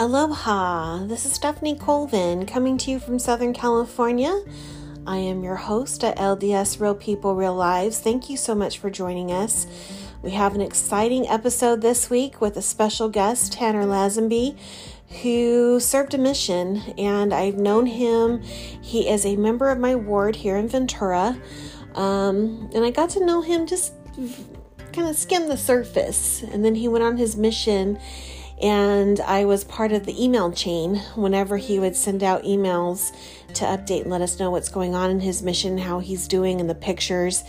Aloha, this is Stephanie Colvin coming to you from Southern California. I am your host at LDS Real People, Real Lives. Thank you so much for joining us. We have an exciting episode this week with a special guest, Tanner Lazenby, who served a mission, and I've known him. He is a member of my ward here in Ventura, um, and I got to know him just kind of skim the surface, and then he went on his mission and I was part of the email chain whenever he would send out emails to update and let us know what's going on in his mission, how he's doing, and the pictures.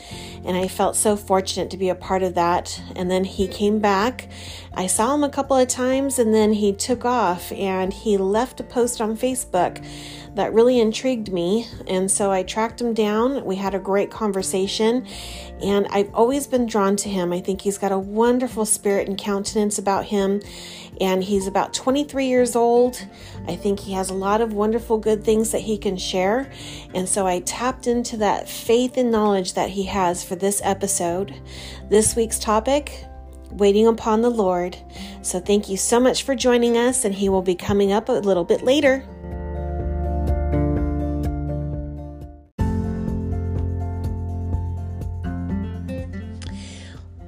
And I felt so fortunate to be a part of that. And then he came back. I saw him a couple of times and then he took off and he left a post on Facebook that really intrigued me. And so I tracked him down. We had a great conversation, and I've always been drawn to him. I think he's got a wonderful spirit and countenance about him, and he's about 23 years old. I think he has a lot of wonderful good things that he can share. And so I tapped into that faith and knowledge that he has for this episode. This week's topic waiting upon the Lord. So thank you so much for joining us, and he will be coming up a little bit later.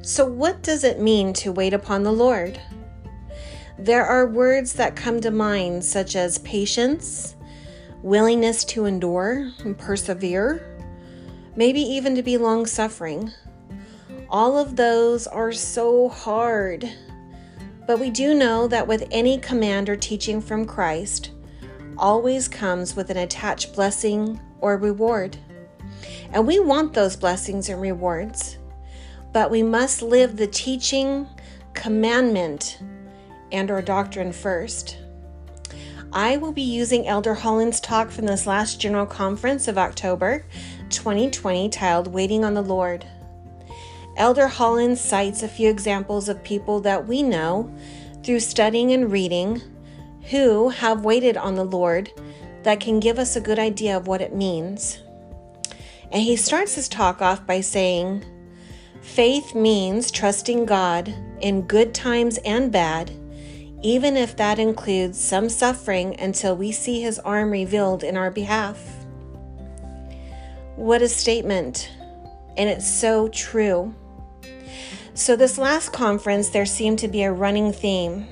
So, what does it mean to wait upon the Lord? There are words that come to mind, such as patience, willingness to endure and persevere, maybe even to be long suffering. All of those are so hard. But we do know that with any command or teaching from Christ, always comes with an attached blessing or reward. And we want those blessings and rewards but we must live the teaching, commandment, and or doctrine first. I will be using Elder Holland's talk from this last general conference of October 2020 titled Waiting on the Lord. Elder Holland cites a few examples of people that we know through studying and reading who have waited on the Lord that can give us a good idea of what it means. And he starts his talk off by saying, Faith means trusting God in good times and bad, even if that includes some suffering until we see His arm revealed in our behalf. What a statement! And it's so true. So, this last conference, there seemed to be a running theme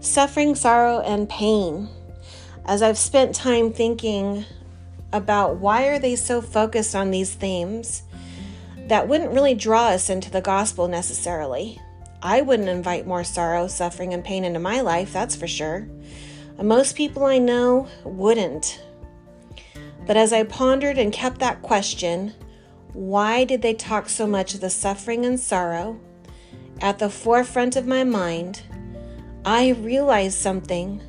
suffering, sorrow, and pain. As I've spent time thinking about why are they so focused on these themes, that wouldn't really draw us into the gospel necessarily. I wouldn't invite more sorrow, suffering, and pain into my life, that's for sure. most people I know wouldn't. But as I pondered and kept that question, why did they talk so much of the suffering and sorrow at the forefront of my mind? I realized something.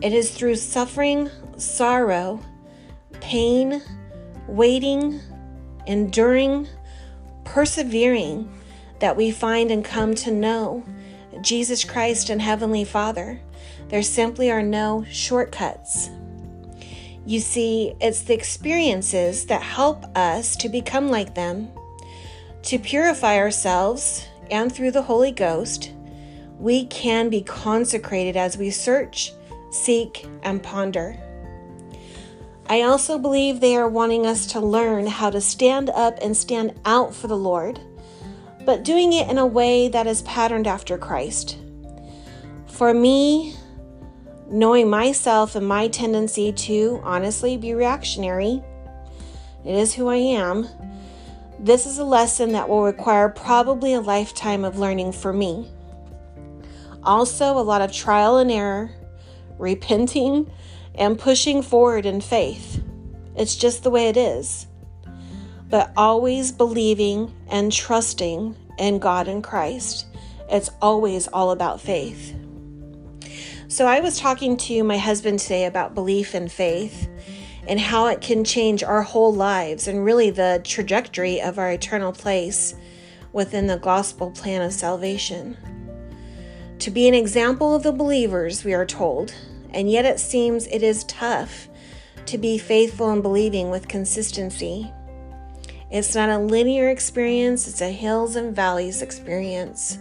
It is through suffering, sorrow, pain, waiting, enduring, persevering that we find and come to know Jesus Christ and Heavenly Father. There simply are no shortcuts. You see, it's the experiences that help us to become like them, to purify ourselves, and through the Holy Ghost, we can be consecrated as we search, seek, and ponder. I also believe they are wanting us to learn how to stand up and stand out for the Lord, but doing it in a way that is patterned after Christ. For me, knowing myself and my tendency to honestly be reactionary, it is who I am. This is a lesson that will require probably a lifetime of learning for me. Also, a lot of trial and error, repenting, and pushing forward in faith. It's just the way it is. But always believing and trusting in God and Christ. It's always all about faith. So, I was talking to my husband today about belief and faith and how it can change our whole lives and really the trajectory of our eternal place within the gospel plan of salvation. To be an example of the believers, we are told, and yet it seems it is tough to be faithful and believing with consistency. It's not a linear experience, it's a hills and valleys experience.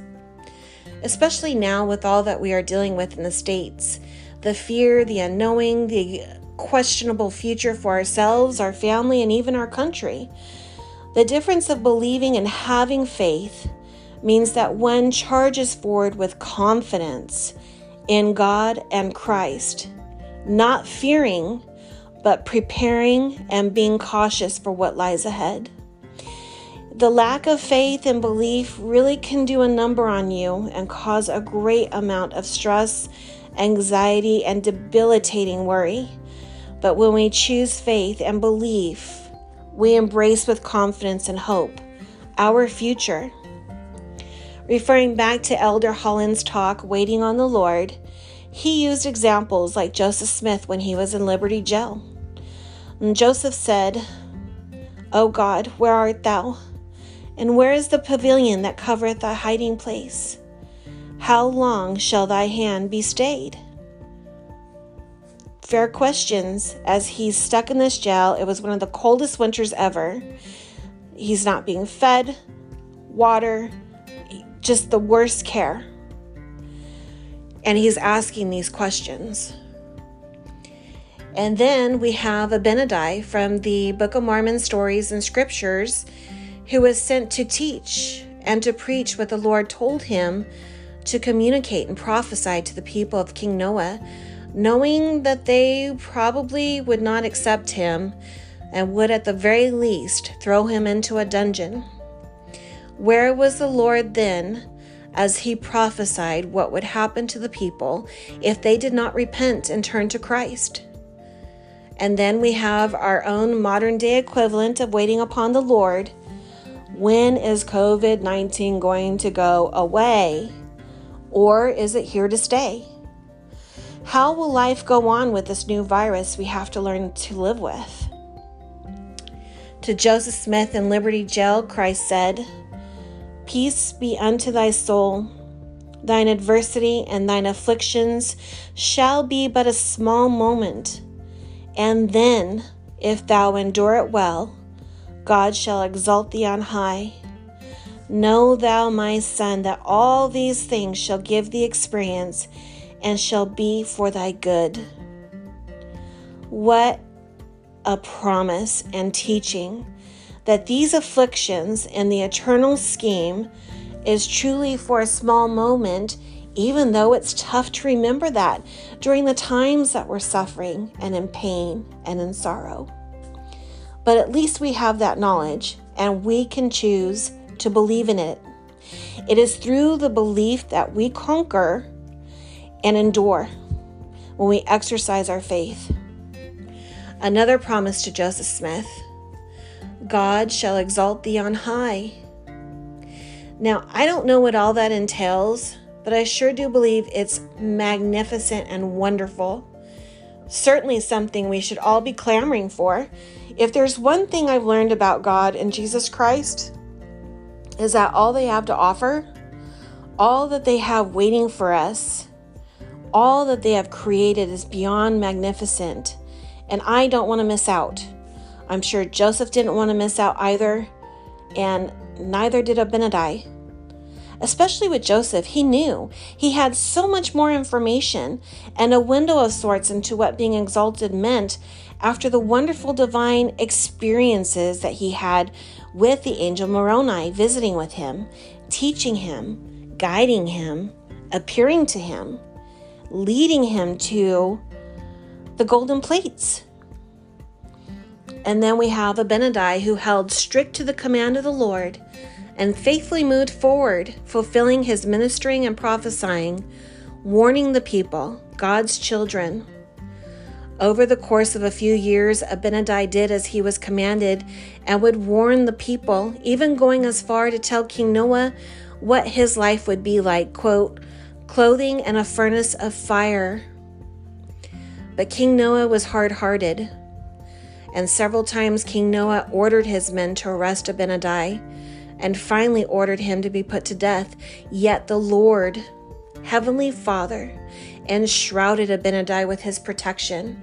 especially now with all that we are dealing with in the States the fear, the unknowing, the questionable future for ourselves, our family, and even our country. The difference of believing and having faith means that one charges forward with confidence in God and Christ, not fearing, but preparing and being cautious for what lies ahead. The lack of faith and belief really can do a number on you and cause a great amount of stress, anxiety, and debilitating worry. But when we choose faith and belief, we embrace with confidence and hope our future. Referring back to Elder Holland's talk, Waiting on the Lord, he used examples like Joseph Smith when he was in Liberty Jail. And Joseph said, O God, where art thou? And where is the pavilion that covereth thy hiding place? How long shall thy hand be stayed? Fair questions as he's stuck in this jail. It was one of the coldest winters ever. He's not being fed, water, just the worst care. And he's asking these questions. And then we have Abinadi from the Book of Mormon stories and scriptures who was sent to teach and to preach what the Lord told him to communicate and prophesy to the people of King Noah, knowing that they probably would not accept him and would at the very least throw him into a dungeon. Where was the Lord then as he prophesied what would happen to the people if they did not repent and turn to Christ? And then we have our own modern day equivalent of waiting upon the Lord when is COVID 19 going to go away? Or is it here to stay? How will life go on with this new virus we have to learn to live with? To Joseph Smith in Liberty Jail, Christ said, Peace be unto thy soul. Thine adversity and thine afflictions shall be but a small moment. And then, if thou endure it well, God shall exalt thee on high. Know thou, my son, that all these things shall give thee experience and shall be for thy good. What a promise and teaching that these afflictions and the eternal scheme is truly for a small moment, even though it's tough to remember that during the times that we're suffering and in pain and in sorrow. But at least we have that knowledge and we can choose to believe in it. It is through the belief that we conquer and endure when we exercise our faith. Another promise to Joseph Smith God shall exalt thee on high. Now, I don't know what all that entails, but I sure do believe it's magnificent and wonderful. Certainly something we should all be clamoring for if there's one thing I've learned about God and Jesus Christ, is that all they have to offer, all that they have waiting for us, all that they have created is beyond magnificent. And I don't want to miss out. I'm sure Joseph didn't want to miss out either, and neither did Abinadi. Especially with Joseph, he knew he had so much more information and a window of sorts into what being exalted meant after the wonderful divine experiences that he had with the angel Moroni visiting with him, teaching him, guiding him, appearing to him, leading him to the golden plates. And then we have Abinadi who held strict to the command of the Lord and faithfully moved forward, fulfilling his ministering and prophesying, warning the people, God's children, over the course of a few years, Abinadi did as he was commanded and would warn the people, even going as far to tell King Noah what his life would be like quote, clothing and a furnace of fire. But King Noah was hard hearted, and several times King Noah ordered his men to arrest Abinadi and finally ordered him to be put to death. Yet the Lord, Heavenly Father, enshrouded Abinadi with his protection,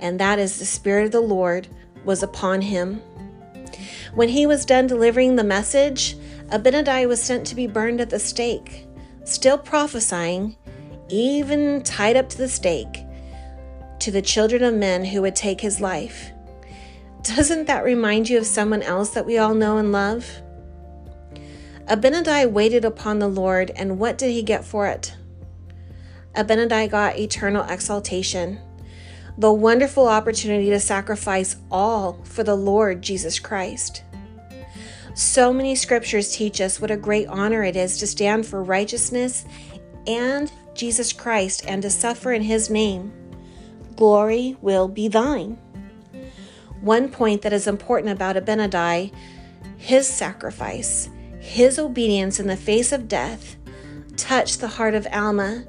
and that is the Spirit of the Lord was upon him. When he was done delivering the message, Abinadi was sent to be burned at the stake. still prophesying, even tied up to the stake, to the children of men who would take his life. Doesn't that remind you of someone else that we all know and love? Abinadi waited upon the Lord, and what did he get for it? Abinadi got eternal exaltation, the wonderful opportunity to sacrifice all for the Lord Jesus Christ. So many scriptures teach us what a great honor it is to stand for righteousness and Jesus Christ and to suffer in his name. Glory will be thine. One point that is important about Abinadi his sacrifice, his obedience in the face of death, touched the heart of Alma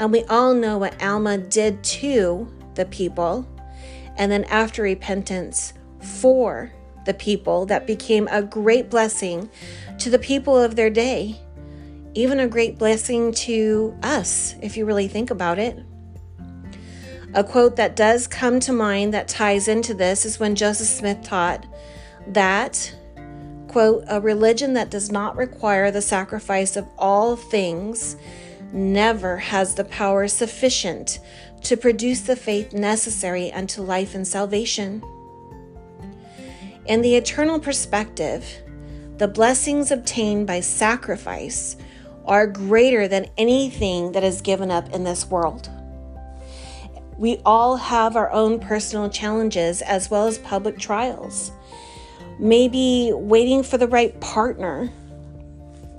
and we all know what Alma did to the people. And then after repentance, for the people, that became a great blessing to the people of their day. Even a great blessing to us, if you really think about it. A quote that does come to mind that ties into this is when Joseph Smith taught that, quote, a religion that does not require the sacrifice of all things never has the power sufficient to produce the faith necessary unto life and salvation. In the eternal perspective, the blessings obtained by sacrifice are greater than anything that is given up in this world. We all have our own personal challenges as well as public trials. Maybe waiting for the right partner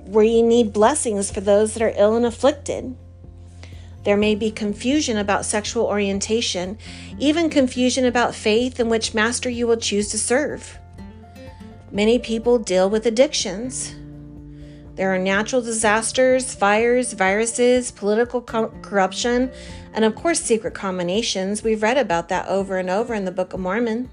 where you need blessings for those that are ill and afflicted. There may be confusion about sexual orientation, even confusion about faith and which master you will choose to serve. Many people deal with addictions. There are natural disasters, fires, viruses, political co- corruption, and of course, secret combinations. We've read about that over and over in the Book of Mormon.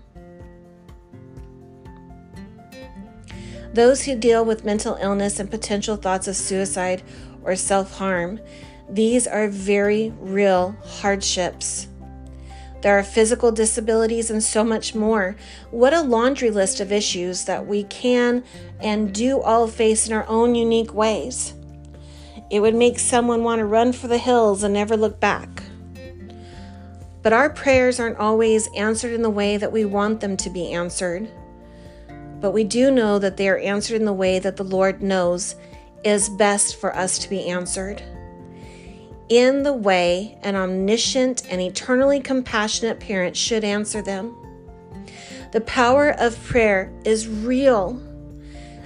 Those who deal with mental illness and potential thoughts of suicide or self harm, these are very real hardships. There are physical disabilities and so much more. What a laundry list of issues that we can and do all face in our own unique ways. It would make someone want to run for the hills and never look back. But our prayers aren't always answered in the way that we want them to be answered but we do know that they are answered in the way that the Lord knows is best for us to be answered. In the way an omniscient and eternally compassionate parent should answer them. The power of prayer is real.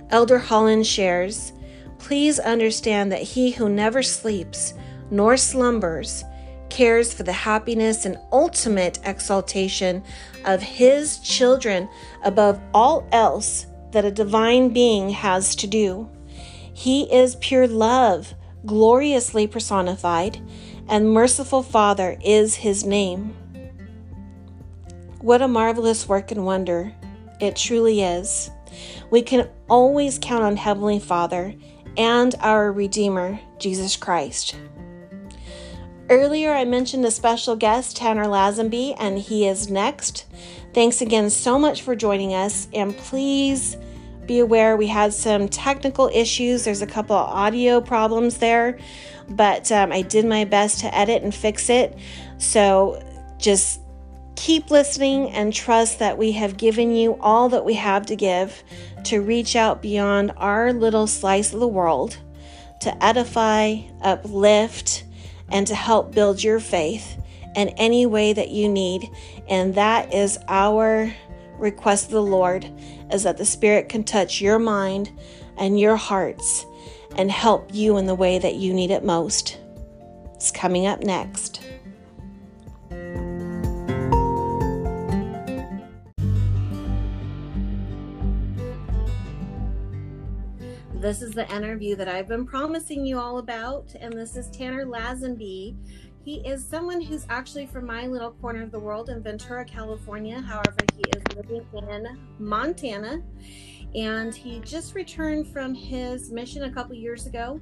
Elder Holland shares Please understand that he who never sleeps nor slumbers cares for the happiness and ultimate exaltation of his children above all else that a divine being has to do. He is pure love, gloriously personified, and merciful Father is his name. What a marvelous work and wonder it truly is. We can always count on Heavenly Father and our Redeemer, Jesus Christ. Earlier, I mentioned a special guest, Tanner Lazenby, and he is next. Thanks again so much for joining us, and please be aware we had some technical issues. There's a couple of audio problems there, but um, I did my best to edit and fix it. So just keep listening and trust that we have given you all that we have to give to reach out beyond our little slice of the world to edify, uplift, and to help build your faith in any way that you need. And that is our request of the Lord is that the Spirit can touch your mind and your hearts and help you in the way that you need it most. It's coming up next. This is the interview that I've been promising you all about, and this is Tanner Lazenby. He is someone who's actually from my little corner of the world in Ventura, California. However, he is living in Montana. and he just returned from his mission a couple years ago.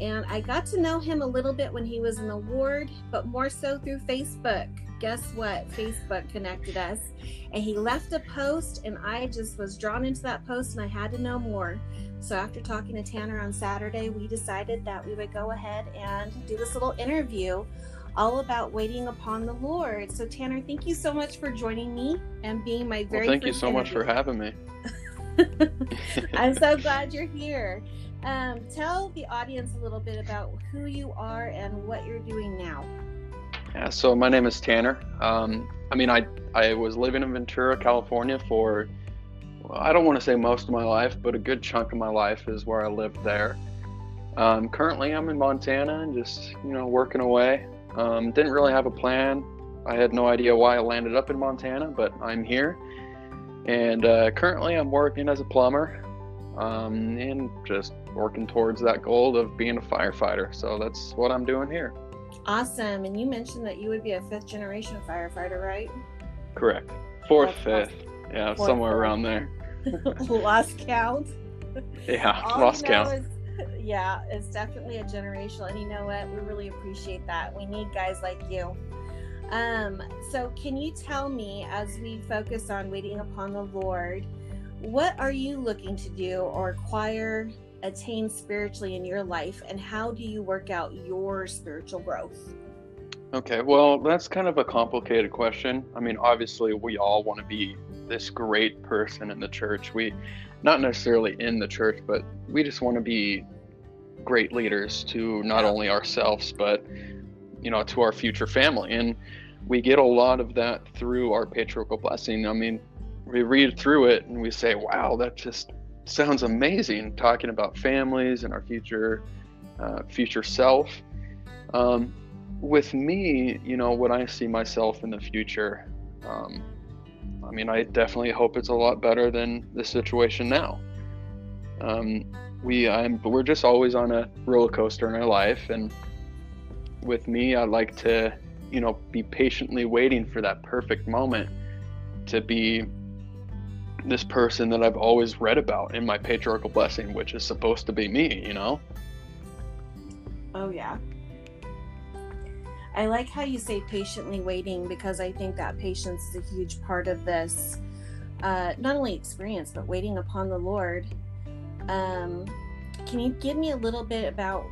And I got to know him a little bit when he was in the ward, but more so through Facebook. Guess what? Facebook connected us. And he left a post, and I just was drawn into that post and I had to know more. So after talking to Tanner on Saturday, we decided that we would go ahead and do this little interview all about waiting upon the Lord. So Tanner, thank you so much for joining me and being my very well, thank you so interview. much for having me. I'm so glad you're here. Um, tell the audience a little bit about who you are and what you're doing now. Yeah, so my name is Tanner. Um, I mean, I I was living in Ventura, California for well, I don't want to say most of my life, but a good chunk of my life is where I lived there. Um, currently, I'm in Montana and just you know working away. Um, didn't really have a plan. I had no idea why I landed up in Montana, but I'm here. And uh, currently, I'm working as a plumber um, and just working towards that goal of being a firefighter. So that's what I'm doing here. Awesome. And you mentioned that you would be a fifth generation firefighter, right? Correct. Fourth, That's fifth. Yeah, Fourth, somewhere fourth. around there. Lost count. Yeah, All lost count. is- yeah, it's definitely a generational. And you know what? We really appreciate that. We need guys like you. Um, so can you tell me as we focus on waiting upon the Lord, what are you looking to do or acquire, attain spiritually in your life, and how do you work out your spiritual growth? Okay, well, that's kind of a complicated question. I mean, obviously, we all want to be this great person in the church. We, not necessarily in the church, but we just want to be great leaders to not only ourselves, but, you know, to our future family. And we get a lot of that through our patriarchal blessing. I mean, we read through it and we say, wow, that just sounds amazing, talking about families and our future, uh, future self. Um, with me, you know, when I see myself in the future, um, I mean, I definitely hope it's a lot better than the situation now. Um, we, I'm, we're just always on a roller coaster in our life, and with me, I like to, you know, be patiently waiting for that perfect moment to be this person that I've always read about in my patriarchal blessing, which is supposed to be me, you know. Oh, yeah. I like how you say patiently waiting because I think that patience is a huge part of this, uh, not only experience, but waiting upon the Lord. Um, can you give me a little bit about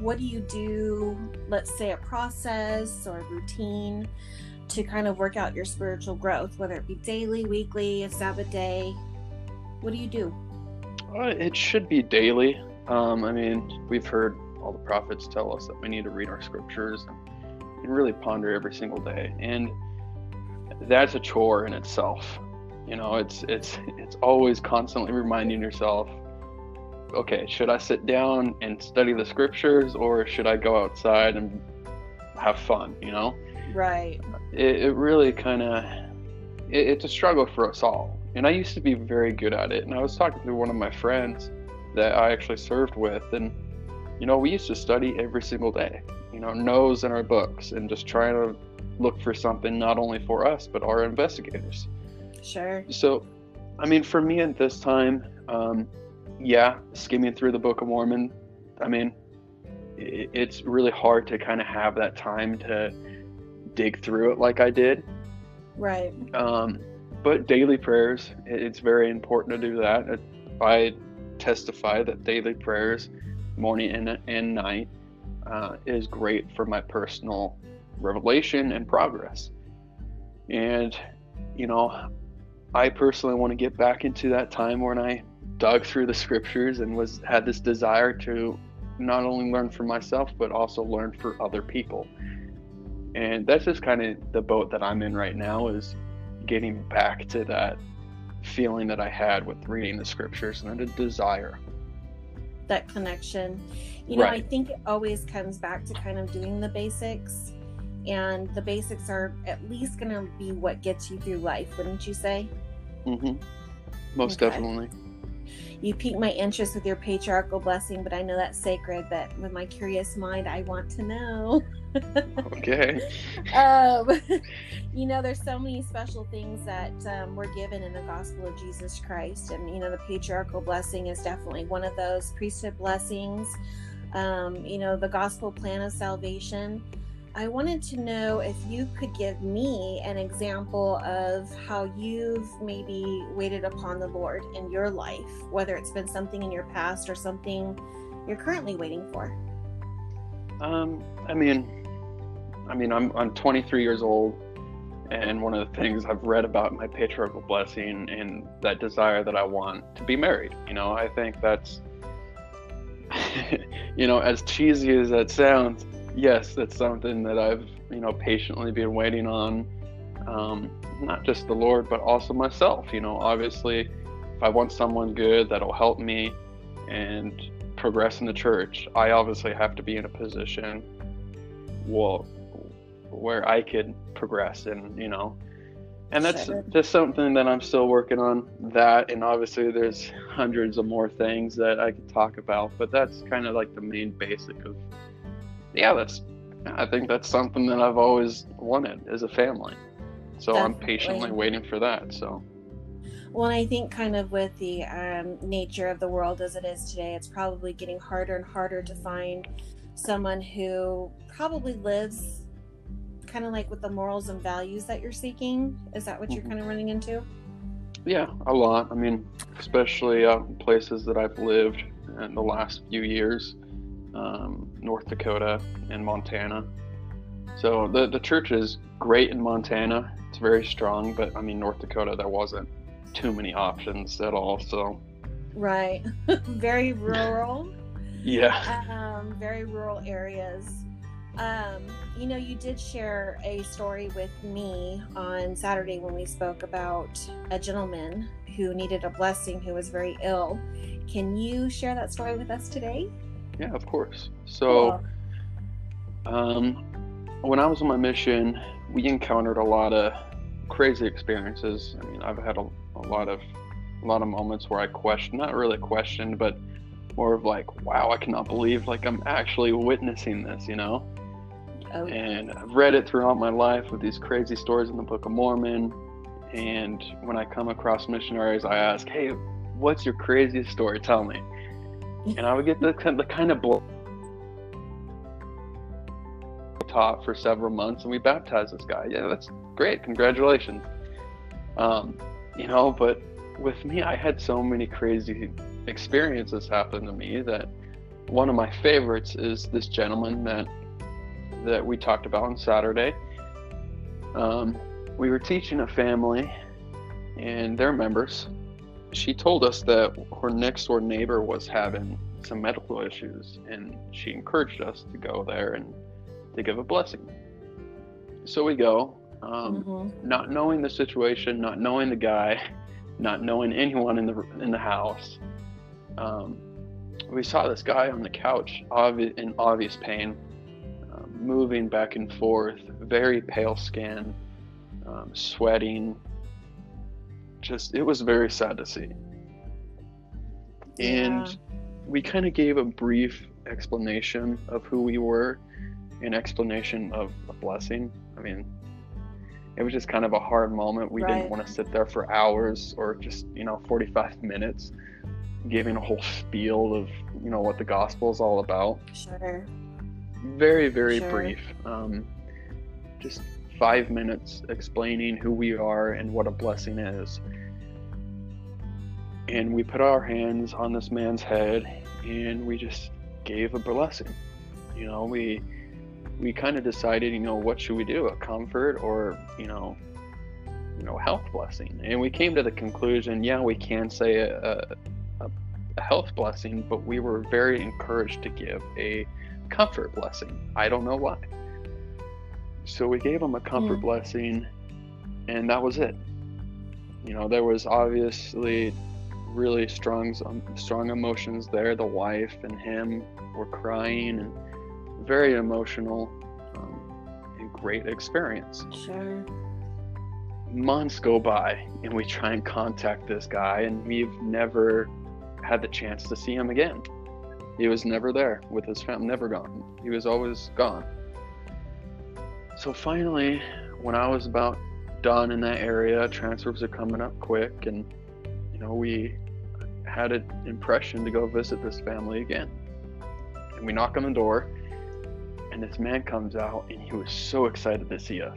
what do you do, let's say a process or a routine to kind of work out your spiritual growth, whether it be daily, weekly, a Sabbath day? What do you do? Uh, it should be daily. Um, I mean, we've heard all the prophets tell us that we need to read our scriptures and, and really ponder every single day, and that's a chore in itself. You know, it's it's it's always constantly reminding yourself, okay, should I sit down and study the scriptures, or should I go outside and have fun? You know, Right. it, it really kind of it, it's a struggle for us all and i used to be very good at it and i was talking to one of my friends that i actually served with and you know we used to study every single day you know nose in our books and just trying to look for something not only for us but our investigators Sure. so i mean for me at this time um, yeah skimming through the book of mormon i mean it, it's really hard to kind of have that time to dig through it like i did Right. um, but daily prayers, it- it's very important to do that. It- I testify that daily prayers, morning and, and night, uh, is great for my personal revelation and progress. And, you know, I personally want to get back into that time when I dug through the scriptures and was had this desire to not only learn for myself but also learn for other people. And that's just kind of the boat that I'm in right now is getting back to that feeling that I had with reading the scriptures and the desire. That connection. You know, I think it always comes back to kind of doing the basics. And the basics are at least going to be what gets you through life, wouldn't you say? Mm-hmm. Most Okay. definitely. You piqued my interest with your patriarchal blessing, but I know that's sacred. But with my curious mind, I want to know. okay. um, you know, there's so many special things that um, we're given in the gospel of Jesus Christ. And, you know, the patriarchal blessing is definitely one of those priesthood blessings. Um, you know, the gospel plan of salvation. I wanted to know if you could give me an example of how you've maybe waited upon the Lord in your life, whether it's been something in your past or something you're currently waiting for. Um, I mean, I mean, I'm I'm 23 years old, and one of the things I've read about my patriarchal blessing and that desire that I want to be married. You know, I think that's, you know, as cheesy as that sounds, yes, that's something that I've you know patiently been waiting on. Um, not just the Lord, but also myself. You know, obviously, if I want someone good that'll help me and progress in the church, I obviously have to be in a position, well, where I could progress and you know, and that's Sure. just something that I'm still working on. That and obviously there's hundreds of more things that I could talk about, but that's kind of like the main basic of yeah, that's I think that's something that I've always wanted as a family. So I'm patiently waiting for that. So Well, I think kind of with the um, nature of the world as it is today, it's probably getting harder and harder to find someone who probably lives kind of like with the morals and values that you're seeking. Is that what you're Mhm. kind of running into? yeah, a lot. I mean, especially out in places that I've lived in the last few years, um, North Dakota and Montana. So the the church is great in Montana. It's very strong, but I mean North Dakota there wasn't too many options at all. So Right. very rural. yeah, um, very rural areas. Um, you know, you did share a story with me on Saturday when we spoke about a gentleman who needed a blessing who was very ill. Can you share that story with us today? Yeah, of course. So. Um, when I was on my mission, we encountered a lot of crazy experiences. I mean, I've had a, a lot of a lot of moments where I questioned, not really questioned, but more of like, wow, I cannot believe like I'm actually witnessing this, you know? Oh, And I've read it throughout my life with these crazy stories in the Book of Mormon. And when I come across missionaries, I ask, hey, what's your craziest story? Tell me. And I would get the, the kind of blow taught for several months and we baptized this guy. Yeah, that's great. Congratulations. Um, you know, but with me, I had so many crazy experiences happen to me that one of my favorites is this gentleman that that we talked about on Saturday. Um, we were teaching a family and their members. She told us that her next door neighbor was having some medical issues, and she encouraged us to go there and to give a blessing. So we go, um, mhm. not knowing the situation, not knowing the guy, not knowing anyone in the in the house. Um, we saw this guy on the couch, obvi- in obvious pain, um, moving back and forth, very pale skin, um, sweating. Just, it was very sad to see. And Yeah. we kind of gave a brief explanation of who we were, an explanation of a blessing. I mean, it was just kind of a hard moment. We Right. didn't want to sit there for hours or just, you know, 45 minutes giving a whole spiel of, you know, what the gospel is all about. Sure. Very, very Sure. brief. Um, just five minutes explaining who we are and what a blessing is. And we put our hands on this man's head and we just gave a blessing. You know, we we kind of decided, you know, what should we do? A comfort or, you know, you know, health blessing. And we came to the conclusion, yeah, we can say a, a, a health blessing, but we were very encouraged to give a comfort blessing. I don't know why. So we gave him a comfort Mm. blessing, and that was it. You know, there was obviously really strong, um, strong emotions there. The wife and him were crying, and very emotional, um, and great experience. Sure. Months go by, and we try and contact this guy, and we've never had the chance to see him again. He was never there with his family, never gone. He was always gone. So finally, when I was about done in that area, transfers are coming up quick, and you know, we had an impression to go visit this family again. And we knock on the door, and this man comes out, and he was so excited to see us.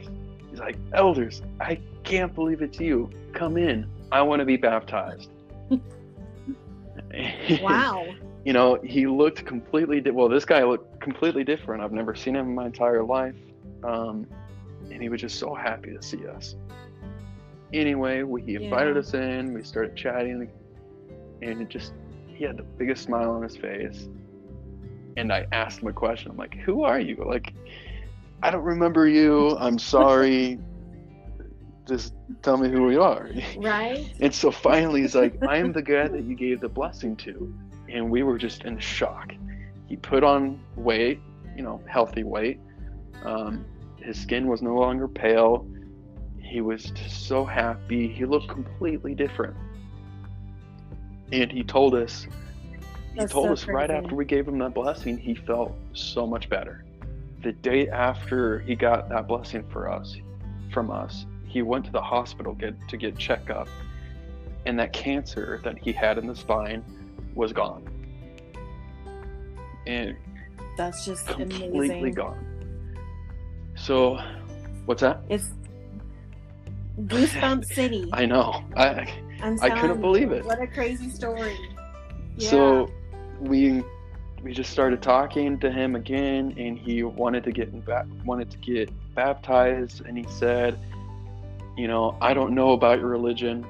He's like, Elders, I can't believe it's you. Come in. I want to be baptized. wow. you know, he looked completely, di- well, this guy looked completely different. I've never seen him in my entire life. Um, and he was just so happy to see us. Anyway, we, he invited Yeah. us in, we started chatting, and it just, he had the biggest smile on his face. And I asked him a question. I'm like, Who are you? Like, I don't remember you. I'm sorry. Just tell me who you are. Right? And so finally, he's like, I am the guy that you gave the blessing to. And we were just in shock. He put on weight, you know, healthy weight. Um, his skin was no longer pale. He was just so happy. He looked completely different. And he told us, he That's told so us right after we gave him that blessing, he felt so much better. The day after he got that blessing for us, from us, he went to the hospital get to get checked up, and that cancer that he had in the spine was gone, and That's just completely amazing. gone. So, what's that? It's Goosebump City. I know. I I'm I couldn't believe it. What a crazy story. So we we just started talking to him again, and he wanted to get ba- wanted to get baptized, and he said, you know, I don't know about your religion,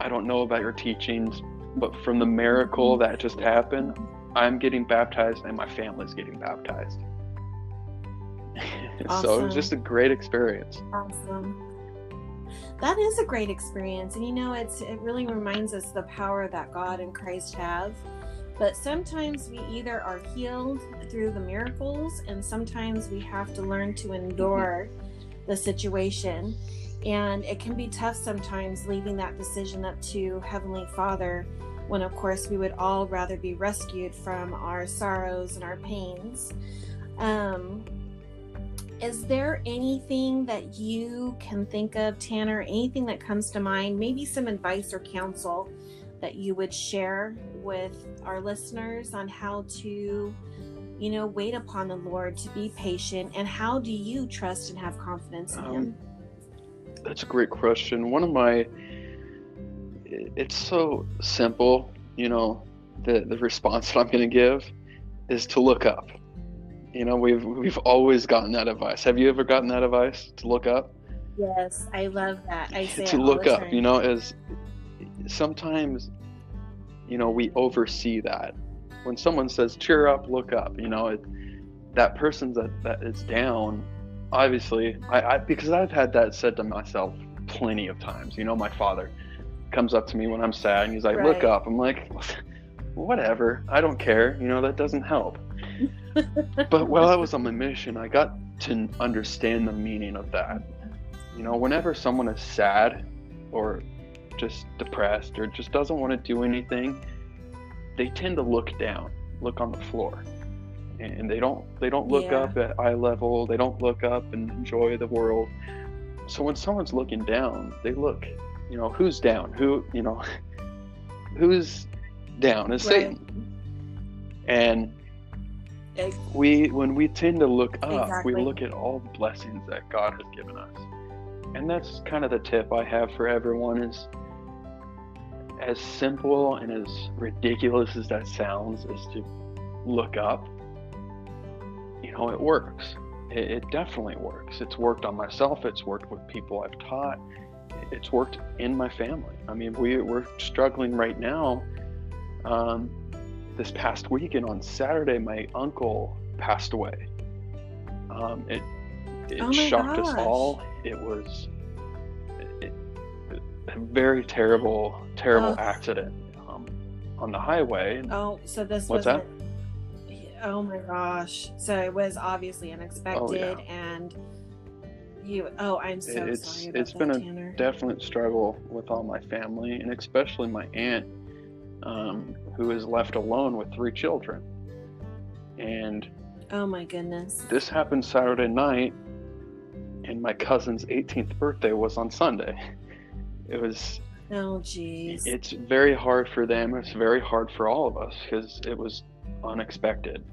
I don't know about your teachings, but from the miracle that just happened, I'm getting baptized, and my family's getting baptized. so it was just a great experience. Awesome. That is a great experience, and you know, it's it really reminds us the power that God and Christ have. But sometimes we either are healed through the miracles, and sometimes we have to learn to endure the situation. And it can be tough sometimes leaving that decision up to Heavenly Father when, of course, we would all rather be rescued from our sorrows and our pains. Um, is there anything that you can think of, Tanner? Anything that comes to mind? Maybe some advice or counsel that you would share with our listeners on how to, you know, wait upon the Lord, to be patient, and how do you trust and have confidence in Um, Him? That's a great question. One of my, it's so simple, you know, the, the response that I'm going to give is to look up. You know, we've, we've always gotten that advice. Have you ever gotten that advice to look up? Yes, I love that. I say to look up, time. you know, as sometimes, you know, we oversee that. When someone says, cheer up, look up, you know, it, that person that, that is down, obviously, I, I, because I've had that said to myself plenty of times. You know, my father comes up to me when I'm sad and he's like, look up. I'm like, whatever, I don't care. You know, that doesn't help. But while I was on my mission, I got to understand the meaning of that. You know, whenever someone is sad or just depressed or just doesn't want to do anything, they tend to look down, look on the floor. And they don't they don't look Yeah. up at eye level, they don't look up and enjoy the world. So when someone's looking down, they look, you know, who's down? Who, you know, who's down is Right. Satan. And We when we tend to look up Exactly. we look at all the blessings that god has given us. And that's kind of the tip i have for everyone is as simple and as ridiculous as that sounds is to look up you know it works. It, it definitely works. It's worked on myself. It's worked with people i've taught. It's worked in my family. I mean we, we're struggling right now um, this past weekend on Saturday, my uncle passed away. Um, it it Oh shocked us all. It was it, a very terrible, terrible Ugh. accident um, on the highway. Oh, so this What's was Oh my gosh! So it was obviously unexpected, and you. Oh, I'm so It's- sorry about it's that, been a Tanner. Definite struggle with all my family, and especially my aunt. Um, who is left alone with three children. And oh my goodness. This happened Saturday night, and my cousin's 18th birthday was on Sunday. It was. Oh, jeez. It's very hard for them. It's very hard for all of us because it was unexpected.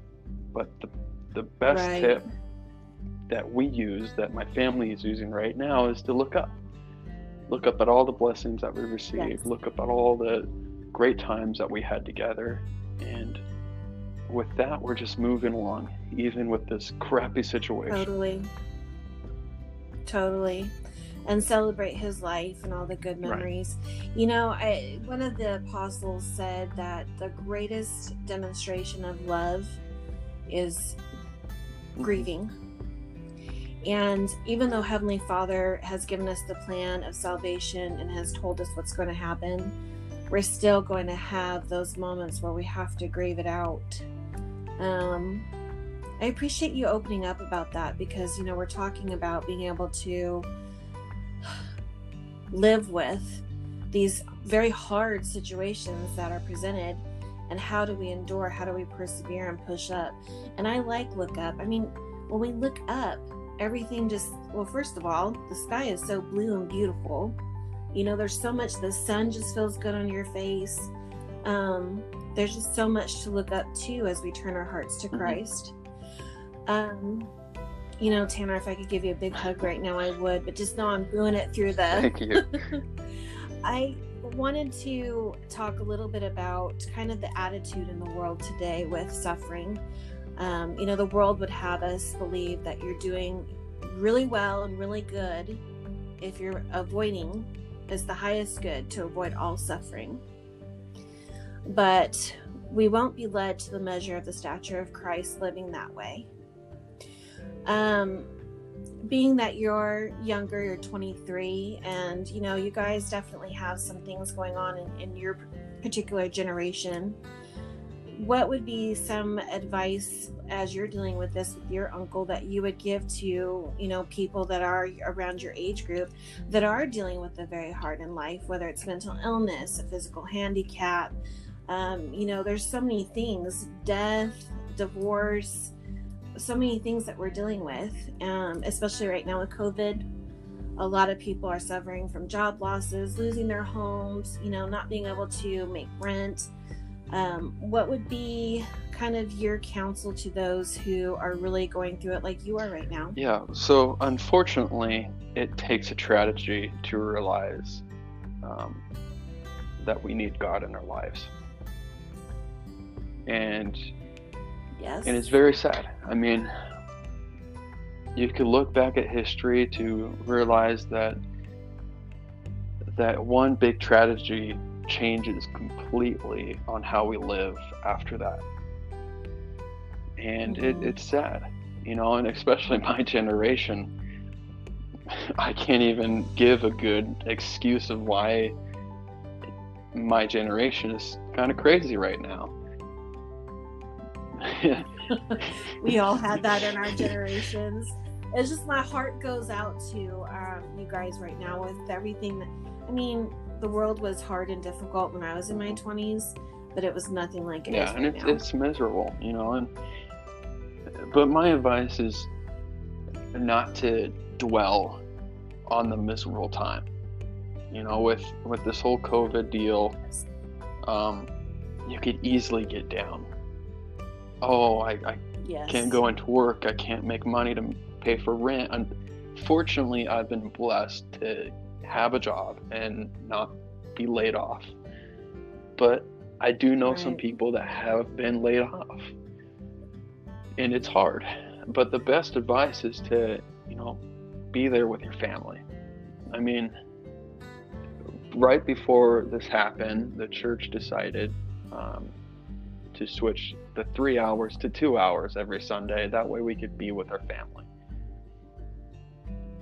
But the, the best right. tip that we use, that my family is using right now, is to look up. Look up at all the blessings that we received. Yes. Look up at all the great times that we had together. And with that, we're just moving along, even with this crappy situation. Totally. Totally. And celebrate his life and all the good memories. Right. You know, I, one of the apostles said that the greatest demonstration of love is grieving. And even though Heavenly Father has given us the plan of salvation and has told us what's going to happen, we're still going to have those moments where we have to grieve it out. Um, I appreciate you opening up about that because, you know, we're talking about being able to live with these very hard situations that are presented and how do we endure? How do we persevere and push up? And i like look up. I mean when we look up everything just well first of all the sky is so blue and beautiful you know there's so much the sun just feels good on your face um, there's just so much to look up to as we turn our hearts to mm-hmm. christ mm-hmm. um, you know tanner if i could give you a big hug right now i would but just know i'm doing it through the thank you i wanted to talk a little bit about kind of the attitude in the world today with suffering um, you know the world would have us believe that you're doing really well and really good if you're avoiding is the highest good to avoid all suffering. But we won't be led to the measure of the stature of Christ living that way. Um, being that you're younger, you're 23, and you know, you guys definitely have some things going on in, in your particular generation what would be some advice as you're dealing with this with your uncle that you would give to you know people that are around your age group that are dealing with the very hard in life whether it's mental illness a physical handicap? Um, you know there's so many things death divorce so many things that we're dealing with um, especially right now with covid. A lot of people are suffering from job losses losing their homes you know not being able to make rent um, what would be kind of your counsel to those who are really going through it like you are right now? Yeah, so unfortunately, it takes a tragedy to realize um, that we need God in our lives. And yes. and it's very sad. I mean, you could look back at history to realize that that one big tragedy changes completely on how we live after that. And it, mm-hmm. it's sad, you know, and especially my generation. I can't even give a good excuse of why my generation is kind of crazy right now. we all had that in our generations. It's just my heart goes out to um, you guys right now with everything that, I mean, the world was hard and difficult when I was in my 20s, but it was nothing like it yeah, is and right it's, now. it's miserable, you know. And but my advice is not to dwell on the miserable time. You know, with with this whole COVID deal, um, you could easily get down. Oh, I, I yes. can't go into work. I can't make money to pay for rent. Unfortunately, I've been blessed to have a job and not be laid off. But I do know right. some people that have been laid off. And it's hard. But the best advice is to, you know, be there with your family. I mean, right before this happened, the church decided um, to switch the three hours to two hours every Sunday. That way we could be with our family.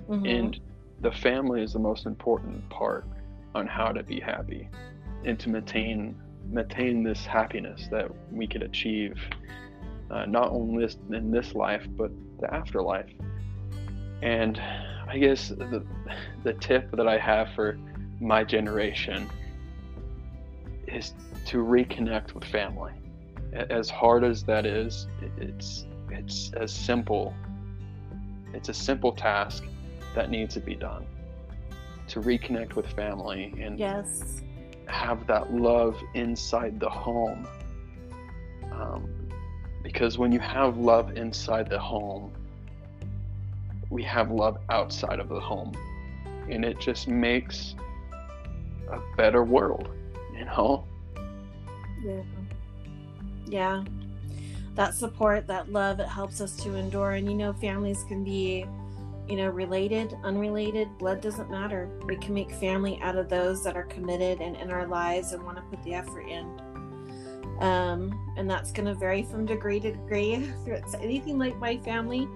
Mm-hmm. And the family is the most important part on how to be happy and to maintain maintain this happiness that we could achieve uh, not only in this life but the afterlife and i guess the, the tip that i have for my generation is to reconnect with family. As hard as that is, it's it's as simple. It's a simple task that needs to be done to reconnect with family and yes. have that love inside the home. Um, because when you have love inside the home, we have love outside of the home. And it just makes a better world, you know? Yeah. Yeah. That support, that love, it helps us to endure. And you know, families can be, you know, related, unrelated. Blood doesn't matter. We can make family out of those that are committed and in our lives and want to put the effort in. Um, and that's going to vary from degree to degree. It's anything like my family,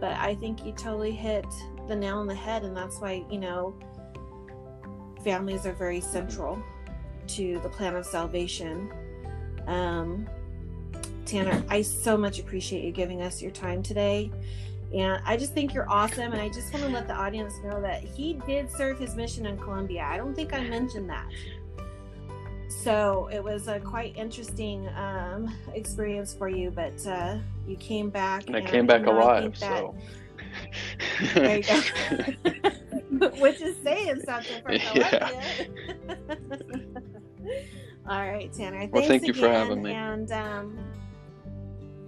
but I think you totally hit the nail on the head, and that's why you know families are very central to the plan of salvation. Um, Tanner, I so much appreciate you giving us your time today. And I just think you're awesome. And I just want to let the audience know that he did serve his mission in Colombia. I don't think I mentioned that. So it was a quite interesting um, experience for you, but uh, you came back. And I came back alive, so. there you go. Which is saying something for Colombia. Yeah. All right, Tanner. Thanks well, thank you again, for having me. And um,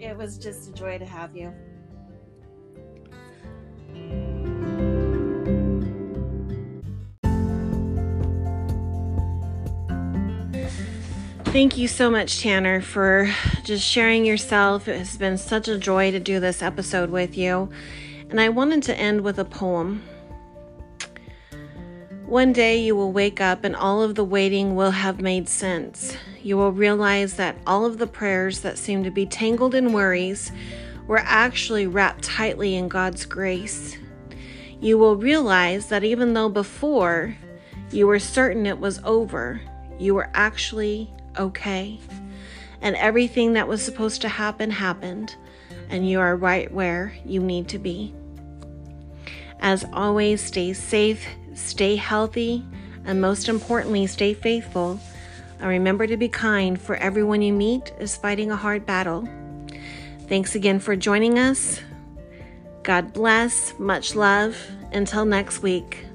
it was just a joy to have you. Thank you so much, Tanner, for just sharing yourself. It has been such a joy to do this episode with you. And I wanted to end with a poem. One day you will wake up and all of the waiting will have made sense. You will realize that all of the prayers that seem to be tangled in worries were actually wrapped tightly in God's grace. You will realize that even though before you were certain it was over, you were actually okay. And everything that was supposed to happen happened, and you are right where you need to be. As always, stay safe, stay healthy, and most importantly, stay faithful. And remember to be kind, for everyone you meet is fighting a hard battle. Thanks again for joining us. God bless, much love. Until next week.